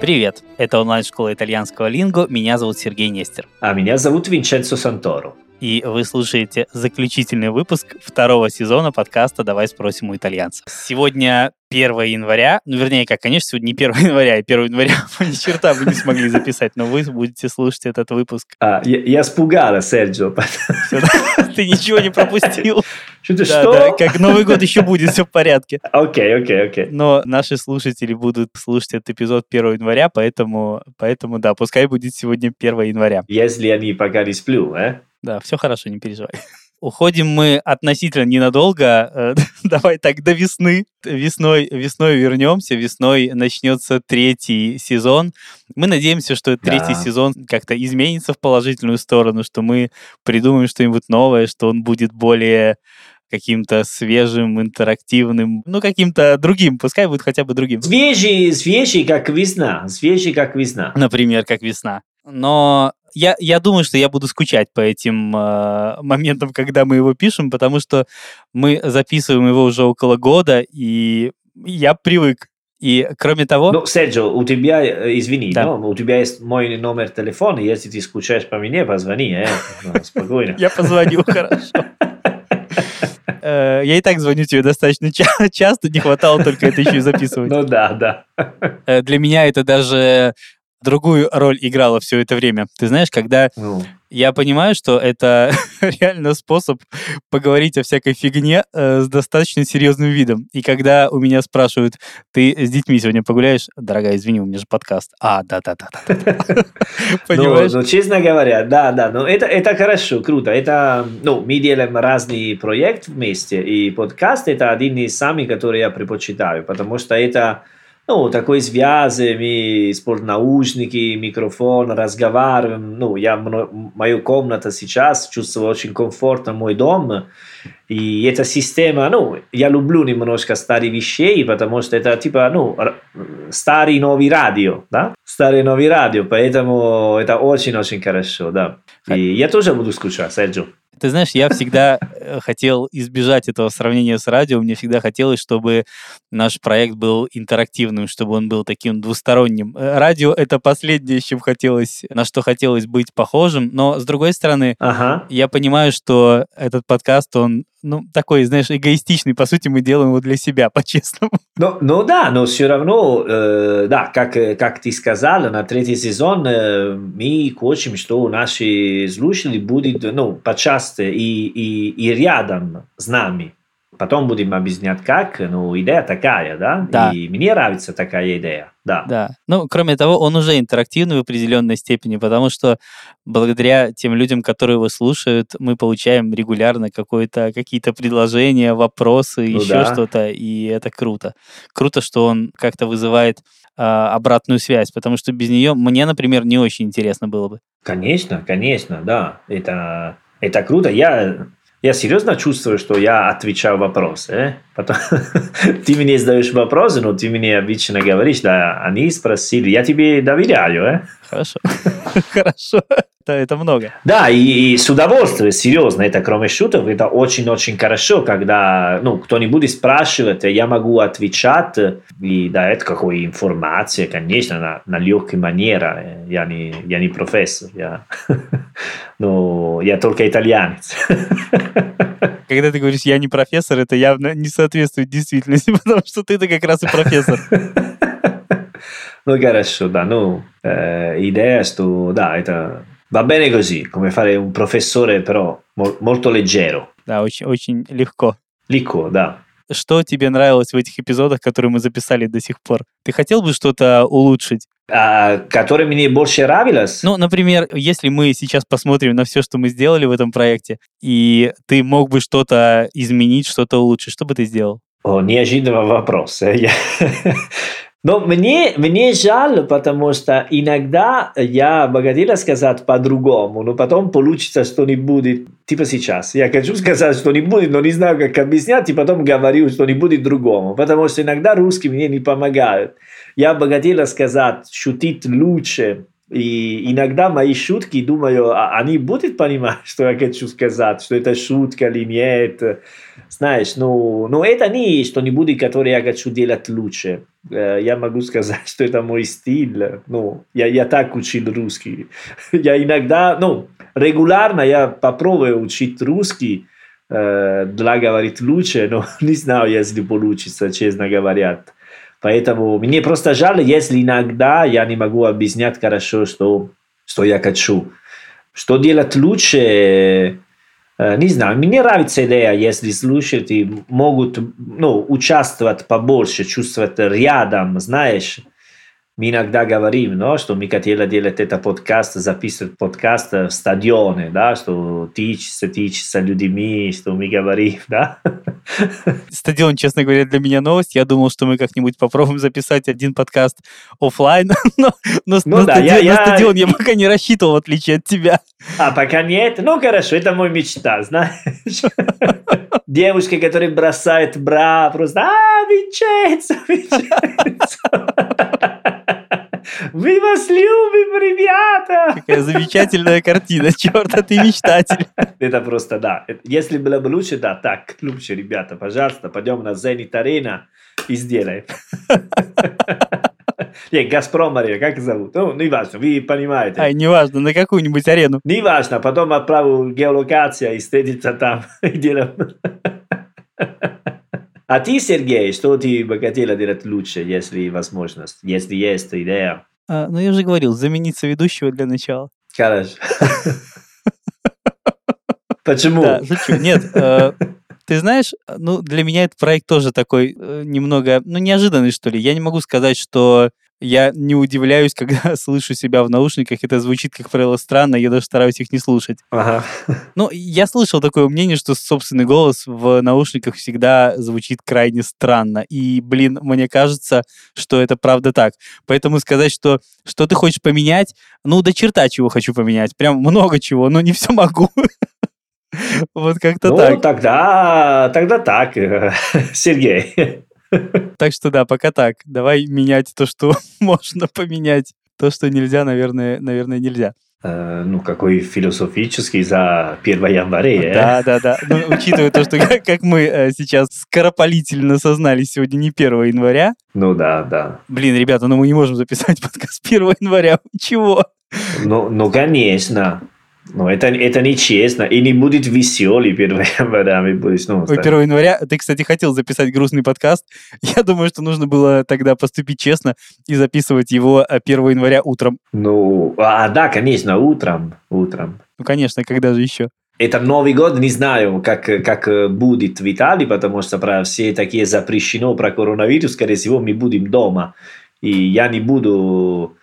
Привет, это онлайн-школа итальянского линго, меня зовут Сергей Нестер. А меня зовут Винченцо Санторо. И вы слушаете заключительный выпуск второго сезона подкаста «Давай спросим у итальянцев». Сегодня 1 января, ну, вернее, как, конечно, сегодня не 1 января, и 1 января ни черта вы не смогли записать, но вы будете слушать этот выпуск. А, я, я испугала, Серджио. Ты ничего не пропустил. Да, что? да, как Новый год еще будет, все в порядке. Окей, окей, окей. Но наши слушатели будут слушать этот эпизод 1 января, поэтому, поэтому да, пускай будет сегодня 1 января. Если они пока не сплю, э? Да, все хорошо, не переживай. Уходим мы относительно ненадолго. э, Давай так до весны. Весной, весной вернемся. Весной начнется третий сезон. Мы надеемся, что Да. третий сезон как-то изменится в положительную сторону, что мы придумаем что-нибудь новое, что он будет более каким-то свежим, интерактивным, ну, каким-то другим. Пускай будет хотя бы другим. Свежий, свежий, как весна. Свежий, как весна. например, как весна. Но я, я думаю, что я буду скучать по этим э, моментам, когда мы его пишем, потому что мы записываем его уже около года, и я привык. И кроме того, Ну, Серджио, у тебя, э, извини, Да. но у тебя есть мой номер телефона, если ты скучаешь по мне, позвони, э? Ну, спокойно. я позвоню, хорошо. Э, Я и так звоню тебе достаточно ча- часто, не хватало только это еще и записывать. Ну да, да. Э, Для меня это даже другую роль играло все это время. Ты знаешь, когда Ну, Я понимаю, что это реально способ поговорить о всякой фигне э, с достаточно серьезным видом. И когда у меня спрашивают, ты с детьми сегодня погуляешь? Дорогая, извини, у меня же подкаст. А, да-да-да. Понимаешь? Ну, ну, честно говоря, да, да, но это, это хорошо, круто. Это, ну, мы делаем разные проекты вместе, и подкаст это один из самых, которые я предпочитаю, потому что это, ну, такой связи, мы используем наушники, микрофон, разговариваем, ну, я, мою комнату сейчас чувствую очень комфортно, мой дом, и эта система, ну, я люблю немножко старые вещей, потому что это типа, ну, старый новый радио, да? Старый новый радио, поэтому это очень-очень хорошо, да. И я тоже буду скучать, Серджио. Ты знаешь, я всегда э, хотел избежать этого сравнения с радио. Мне всегда хотелось, чтобы наш проект был интерактивным, чтобы он был таким двусторонним. Э, Радио — это последнее, с чем хотелось, на что хотелось быть похожим. Но, с другой стороны, Ага. я понимаю, что этот подкаст, он, ну, такой, знаешь, эгоистичный. По сути, мы делаем его для себя, по-честному. Ну, ну да, но все равно, э, да, как, э, как ты сказал, на третий сезон э, мы хотим, что наши слушатели будут, ну, почаще и, и, и рядом с нами. Потом будем объяснять как, но идея такая, да? Да. И мне нравится такая идея, да. Да. Ну, кроме того, он уже интерактивный в определенной степени, потому что благодаря тем людям, которые его слушают, мы получаем регулярно какое-то, какие-то предложения, вопросы, Ну еще да. что-то, и это круто. Круто, что он как-то вызывает а, обратную связь, потому что без нее мне, например, не очень интересно было бы. Конечно, конечно, да. Это, это круто. Я, я серьезно чувствую, что я отвечаю вопросы. ты мне задаешь вопросы, но ты мне обычно говоришь, да, они спросили, я тебе доверяю. Э? Хорошо. Хорошо. Это, это много. Да, и, и с удовольствием, серьезно, это кроме шуток, это очень-очень хорошо, когда ну, кто-нибудь спрашивает, я могу отвечать, и да, это какая информация, конечно, на, на легкой манере, я не, я не профессор, я, но я только итальянец. Когда ты говоришь, я не профессор, это явно не соответствует действительности, потому что ты-то как раз и профессор. Ну, хорошо, да, ну, eh, idea sto, da, это va bene così, come fare un professore però mol- molto leggero, Да, очень, очень легко. легко, да. Что тебе нравилось в этих эпизодах, которые мы записали до сих пор? Ты хотел бы что-то улучшить? А, который мне больше нравилось, Ну, например, если мы сейчас посмотрим на все, что мы сделали в этом проекте, и ты мог бы что-то изменить, что-то улучшить, что бы ты сделал? О, неожиданный вопрос. я- Но мне, мне жаль, потому что иногда я бы хотела сказать по-другому, но потом получится что-нибудь, типа сейчас. Я хочу сказать что-нибудь, но не знаю, как объяснять, и потом говорю что-нибудь другому, потому что иногда русский мне не помогают. Я бы хотела сказать, шутить лучше И иногда мои шутки, думаю, а они будут понимать, что я хочу сказать, что это шутка или нет. Знаешь, ну, но это не что-нибудь, которое я хочу делать лучше. Я могу сказать, что это мой стиль. Ну, я, я так учил русский. Я иногда, ну, регулярно я попробую учить русский, для говорить лучше, но не знаю, если получится, честно говоря. Поэтому мне просто жаль, если иногда я не могу объяснять хорошо, что, что я хочу. Что делать лучше, не знаю, мне нравится идея, если слушатели могут ну, участвовать побольше, чувствовать рядом, знаешь, мы иногда говорим, no, что мы хотели делать это подкаст, записывать подкаст в стадионе, да, что тычется, тычется людьми, что мы говорим, да. Стадион, честно говоря, для меня новость. Я думал, что мы как-нибудь попробуем записать один подкаст офлайн, но, но ну, на, да, стадион, я, на стадион я... я пока не рассчитывал, в отличие от тебя. А, пока нет? Ну, хорошо, это мой мечта, знаешь. Девушка, которая бросает бра, просто, а, Винченцо, Винченцо. Мы вас любим, ребята! Какая замечательная картина, черт, а ты мечтатель. Это просто, да. Если было бы лучше, да, так, лучше, ребята, пожалуйста, пойдем на Зенит Арена и сделаем. Не, Газпром Арена, как зовут? Ну, не важно, вы понимаете. Ай, не важно, на какую-нибудь арену. Не важно, потом отправил геолокация и встретиться там. А ты, Сергей, что ты бы хотела делать лучше, если возможность, если есть идея? А, ну, я уже говорил, заменить соведущего для начала. Хорошо. Почему? Да, шучу. Нет, э, ты знаешь, ну, для меня этот проект тоже такой э, немного, ну, неожиданный, что ли. Я не могу сказать, что я не удивляюсь, когда слышу себя в наушниках. Это звучит, как правило, странно. Я даже стараюсь их не слушать. Ага. Ну, я слышал такое мнение, что собственный голос в наушниках всегда звучит крайне странно. И, блин, мне кажется, что это правда так. Поэтому сказать, что что ты хочешь поменять, ну, до черта чего хочу поменять. Прям много чего, но не все могу. Вот как-то так. Ну, тогда, тогда так, Сергей. Так что да, пока так. Давай менять то, что можно поменять. То, что нельзя, наверное, наверное, нельзя. Uh, ну, какой философический за 1 января. Э? Да, да, да. Ну, учитывая то, что как, как мы э, сейчас скоропалительно сознались, сегодня не 1 января. Ну да, да. Блин, ребята, ну мы не можем записать подкаст 1 января. Чего? Ну, ну конечно. Ну, это, это нечестно, и не будет веселый 1 января. Мы будем, ну, 1 января, ты, кстати, хотел записать грустный подкаст. Я думаю, что нужно было тогда поступить честно и записывать его 1 э, января утром. Ну, а, да, конечно, утром, утром. Ну, конечно, когда же еще? Это Новый год, не знаю, как, как будет в Италии, потому что про все такие запрещено про коронавирус, скорее всего, мы будем дома. И я не буду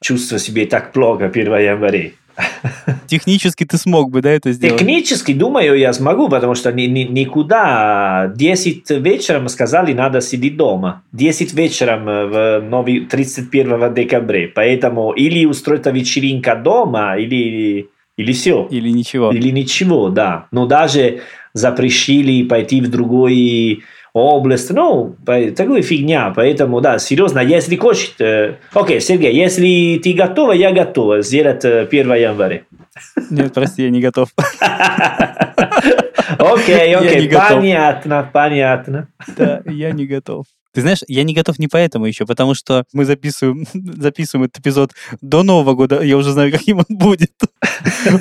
чувствовать себя так плохо 1 января. Технически ты смог бы, да, это сделать? Технически, думаю, я смогу, потому что ни, ни, никуда. 10 вечером сказали, надо сидеть дома. 10 вечером в новый, 31 декабря. Поэтому или устроить вечеринка дома, или, или все. Или ничего. Или ничего, да. Но даже запрещили пойти в другой область, ну, такая фигня, поэтому, да, серьезно, если хочет, э, окей, Сергей, если ты готова, я готова сделать 1 э, января. Нет, прости, я не готов. Окей, окей, понятно, понятно. Да, я не готов. Ты знаешь, я не готов не поэтому еще, потому что мы записываем, записываем этот эпизод до Нового года, я уже знаю, каким он будет.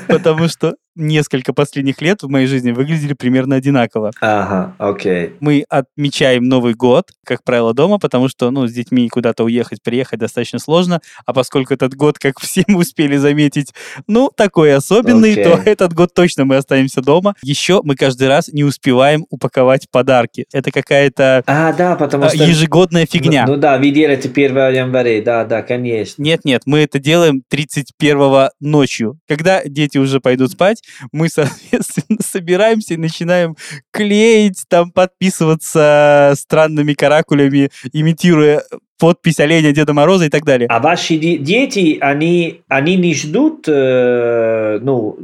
Потому что несколько последних лет в моей жизни выглядели примерно одинаково. Ага, окей. Мы отмечаем Новый год, как правило, дома, потому что, ну, с детьми куда-то уехать, приехать достаточно сложно, а поскольку этот год, как все мы успели заметить, ну, такой особенный, okay. то этот год точно мы останемся дома. Еще мы каждый раз не успеваем упаковать подарки. Это какая-то а, да, потому что... ежегодная фигня. Ну, ну да, вы делаете 1 января, да, да, конечно. Нет-нет, мы это делаем 31 ночью. Когда дети уже пойдут спать, мы, соответственно, собираемся и начинаем клеить, там подписываться странными каракулями, имитируя подпись оленя Деда Мороза и так далее. А ваши дети, они, они не ждут, э, ну,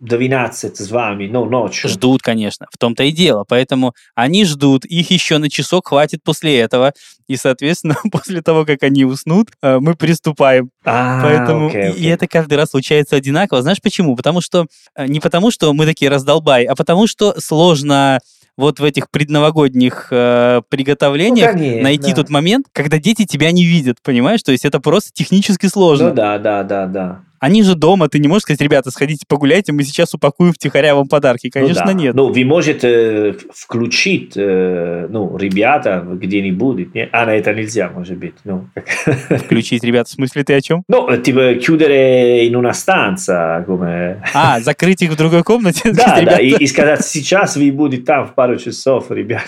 12 с вами, ну, ночью. Ждут, конечно, в том-то и дело. Поэтому они ждут, их еще на часок хватит после этого. И, соответственно, после того, как они уснут, э, мы приступаем. А, Поэтому окей, и- окей. и это каждый раз случается одинаково. Знаешь почему? Потому что э, не потому, что мы такие раздолбай, а потому что сложно вот в этих предновогодних э, приготовлениях Ну, конечно, найти да. тот момент, когда дети тебя не видят, понимаешь? То есть это просто технически сложно. Ну да, да, да, да. Они же дома, ты не можешь сказать, ребята, сходите погуляйте, мы сейчас упакуем втихаря вам подарки. Конечно, ну, да. нет. Ну, вы можете э, включить, э, ну, ребята где-нибудь. не? А, на это нельзя, может быть. Ну, Включить, ребята, в смысле ты о чем? ну, типа, chiudere in una stanza, come... А, закрыть их в другой комнате? Да, да, и, «Ребята, и сказать, сейчас вы будете там в пару часов, ребят.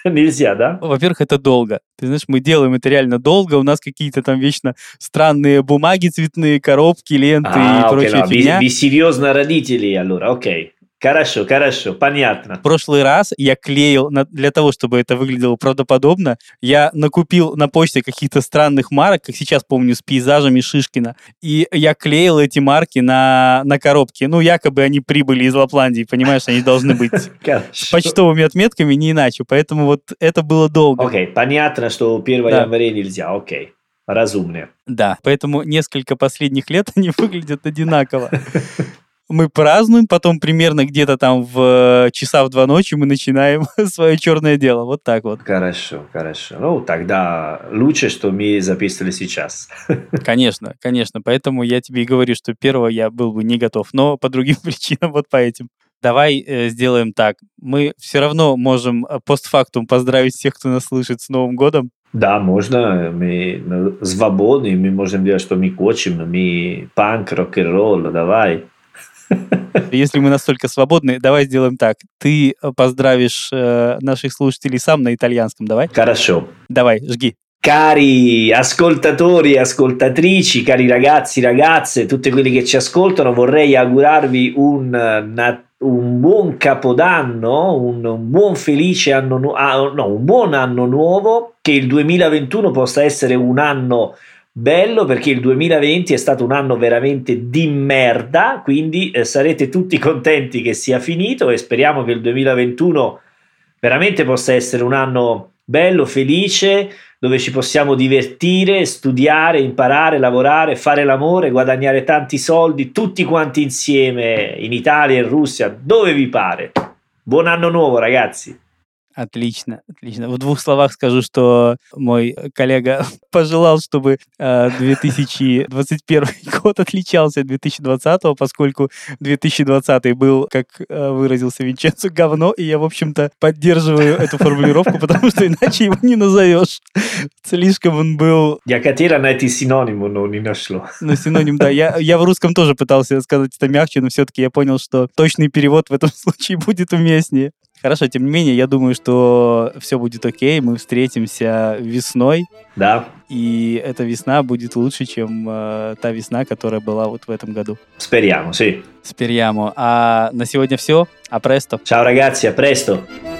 Нельзя, да? Во-первых, это долго. Ты знаешь, мы делаем это реально долго. У нас какие-то там вечно странные бумаги цветные, коробки, ленты и А, окей, прочая no, вы, фигня. вы серьезно родители, allora, окей. Хорошо, хорошо, понятно. В прошлый раз я клеил, на- для того, чтобы это выглядело правдоподобно, я накупил на почте каких-то странных марок, как сейчас помню, с пейзажами Шишкина, и я клеил эти марки на, на коробки. Ну, якобы они прибыли из Лапландии, понимаешь, они должны быть с почтовыми отметками, не иначе. Поэтому вот это было долго. Окей, понятно, что 1 Да. января нельзя, окей. Разумно. Да, поэтому несколько последних лет они выглядят одинаково. Мы празднуем, потом примерно где-то там в э, часа в два ночи мы начинаем свое черное дело. Вот так вот. Хорошо, хорошо. Ну, тогда лучше, что мы записывали сейчас. Конечно, конечно. Поэтому я тебе и говорю, что первого я был бы не готов, но по другим причинам, вот по этим. Давай э, сделаем так. Мы все равно можем э, постфактум поздравить всех, кто нас слышит с Новым годом. Да, можно, мы свободны, мы можем делать, что мы хотим, мы панк, рок-н-ролл, давай. Если мы настолько свободны, давай сделаем так. Ты э, поздравишь э, наших слушателей сам на итальянском, давай? Хорошо. Давай, жги. Cari ascoltatori e ascoltatrici, cari ragazzi, ragazze, tutti quelli che ci ascoltano, vorrei augurarvi un, eh, un buon capodanno, un, un buon felice anno nuovo, no, un buon anno nuovo, che il 2021 possa essere un anno bello perché il 2020 è stato un anno veramente di merda, quindi eh, sarete tutti contenti che sia finito e speriamo che il 2021 veramente possa essere un anno bello, felice, dove ci possiamo divertire, studiare, imparare, lavorare, fare l'amore, guadagnare tanti soldi, tutti quanti insieme in Italia in Russia, dove vi pare. Buon anno nuovo, ragazzi. Отлично, отлично. В двух словах скажу, что мой коллега пожелал, чтобы э, 2021 год отличался от 2020, поскольку 2020 был, как э, выразился Винченцо, говно, и я, в общем-то, поддерживаю эту формулировку, потому что иначе его не назовешь. Слишком он был, Якатера найти синоним, но не нашло. ну, синоним, да. Я, я в русском тоже пытался сказать это мягче, но все-таки я понял, что точный перевод в этом случае будет уместнее. Хорошо, тем не менее, я думаю, что все будет окей, мы встретимся весной, Да? и эта весна будет лучше, чем э, та весна, которая была вот в этом году. Speriamo, sì. Спирьямо. А на сегодня все. А престо. Ciao ragazzi, a presto.